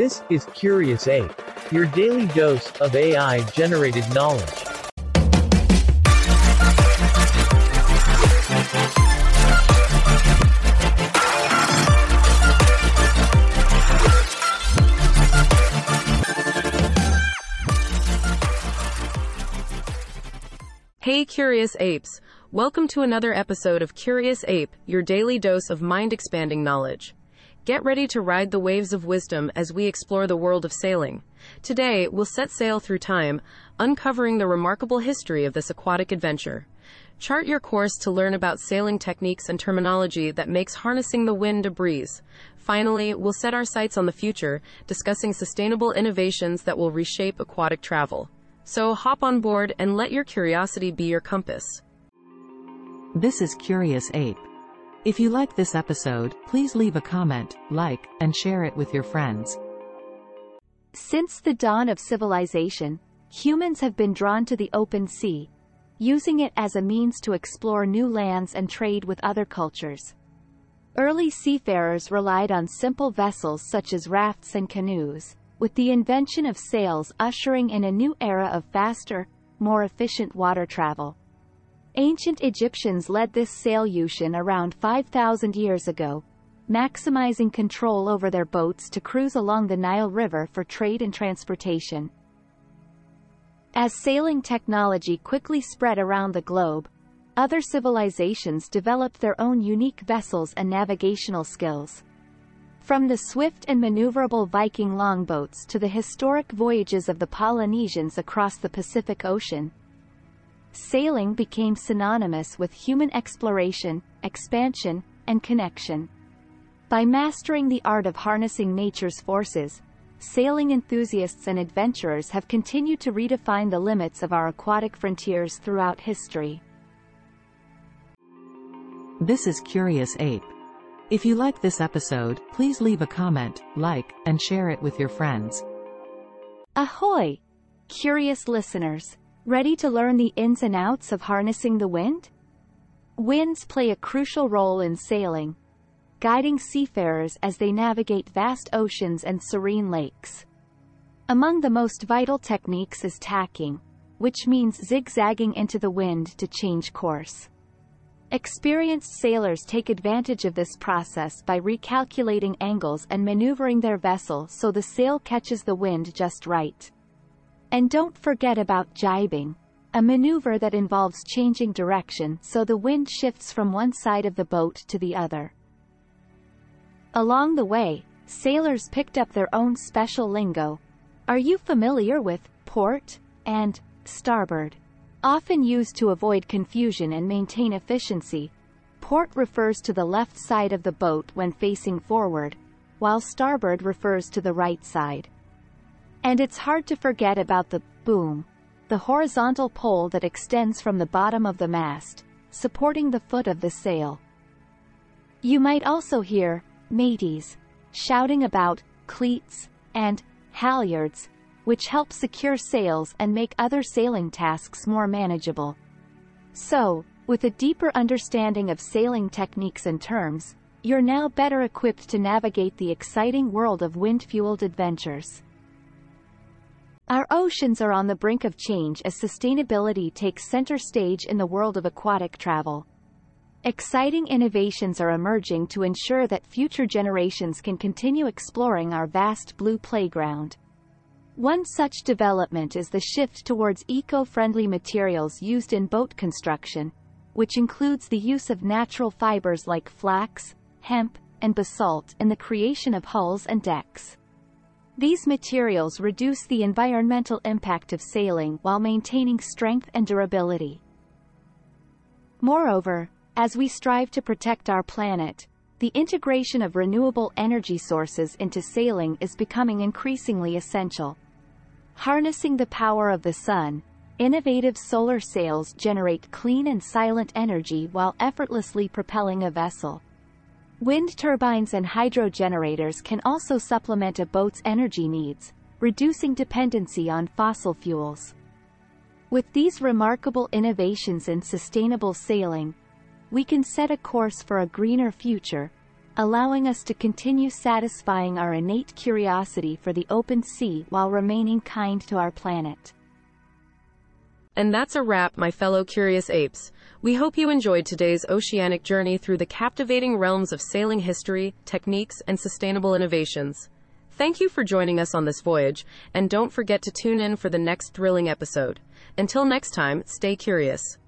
This is Curious Ape, your daily dose of AI generated knowledge. Hey, Curious Apes! Welcome to another episode of Curious Ape, your daily dose of mind expanding knowledge. Get ready to ride the waves of wisdom as we explore the world of sailing. Today, we'll set sail through time, uncovering the remarkable history of this aquatic adventure. Chart your course to learn about sailing techniques and terminology that makes harnessing the wind a breeze. Finally, we'll set our sights on the future, discussing sustainable innovations that will reshape aquatic travel. So hop on board and let your curiosity be your compass. This is Curious Ape. If you like this episode, please leave a comment, like, and share it with your friends. Since the dawn of civilization, humans have been drawn to the open sea, using it as a means to explore new lands and trade with other cultures. Early seafarers relied on simple vessels such as rafts and canoes, with the invention of sails ushering in a new era of faster, more efficient water travel. Ancient Egyptians led this sailutian around 5,000 years ago, maximizing control over their boats to cruise along the Nile River for trade and transportation. As sailing technology quickly spread around the globe, other civilizations developed their own unique vessels and navigational skills. From the swift and maneuverable Viking longboats to the historic voyages of the Polynesians across the Pacific Ocean, sailing became synonymous with human exploration, expansion, and connection. By mastering the art of harnessing nature's forces, sailing enthusiasts and adventurers have continued to redefine the limits of our aquatic frontiers throughout history. This is Curious Ape. If you like this episode, please leave a comment, like, and share it with your friends. Ahoy! Curious listeners, ready to learn the ins and outs of harnessing the wind? Winds play a crucial role in sailing, guiding seafarers as they navigate vast oceans and serene lakes. Among the most vital techniques is tacking, which means zigzagging into the wind to change course. Experienced sailors take advantage of this process by recalculating angles and maneuvering their vessel so the sail catches the wind just right. And don't forget about jibing, a maneuver that involves changing direction so the wind shifts from one side of the boat to the other. Along the way, sailors picked up their own special lingo. Are you familiar with port and starboard? Often used to avoid confusion and maintain efficiency, port refers to the left side of the boat when facing forward, while starboard refers to the right side. And it's hard to forget about the boom, the horizontal pole that extends from the bottom of the mast, supporting the foot of the sail. You might also hear mateys shouting about cleats and halyards, which help secure sails and make other sailing tasks more manageable. So, with a deeper understanding of sailing techniques and terms, you're now better equipped to navigate the exciting world of wind-fueled adventures. Our oceans are on the brink of change as sustainability takes center stage in the world of aquatic travel. Exciting innovations are emerging to ensure that future generations can continue exploring our vast blue playground. One such development is the shift towards eco-friendly materials used in boat construction, which includes the use of natural fibers like flax, hemp, and basalt in the creation of hulls and decks. These materials reduce the environmental impact of sailing while maintaining strength and durability. Moreover, as we strive to protect our planet, the integration of renewable energy sources into sailing is becoming increasingly essential. Harnessing the power of the sun, innovative solar sails generate clean and silent energy while effortlessly propelling a vessel. Wind turbines and hydro generators can also supplement a boat's energy needs, reducing dependency on fossil fuels. With these remarkable innovations in sustainable sailing, we can set a course for a greener future, allowing us to continue satisfying our innate curiosity for the open sea while remaining kind to our planet. And that's a wrap, my fellow curious apes. We hope you enjoyed today's oceanic journey through the captivating realms of sailing history, techniques, and sustainable innovations. Thank you for joining us on this voyage, and don't forget to tune in for the next thrilling episode. Until next time, stay curious.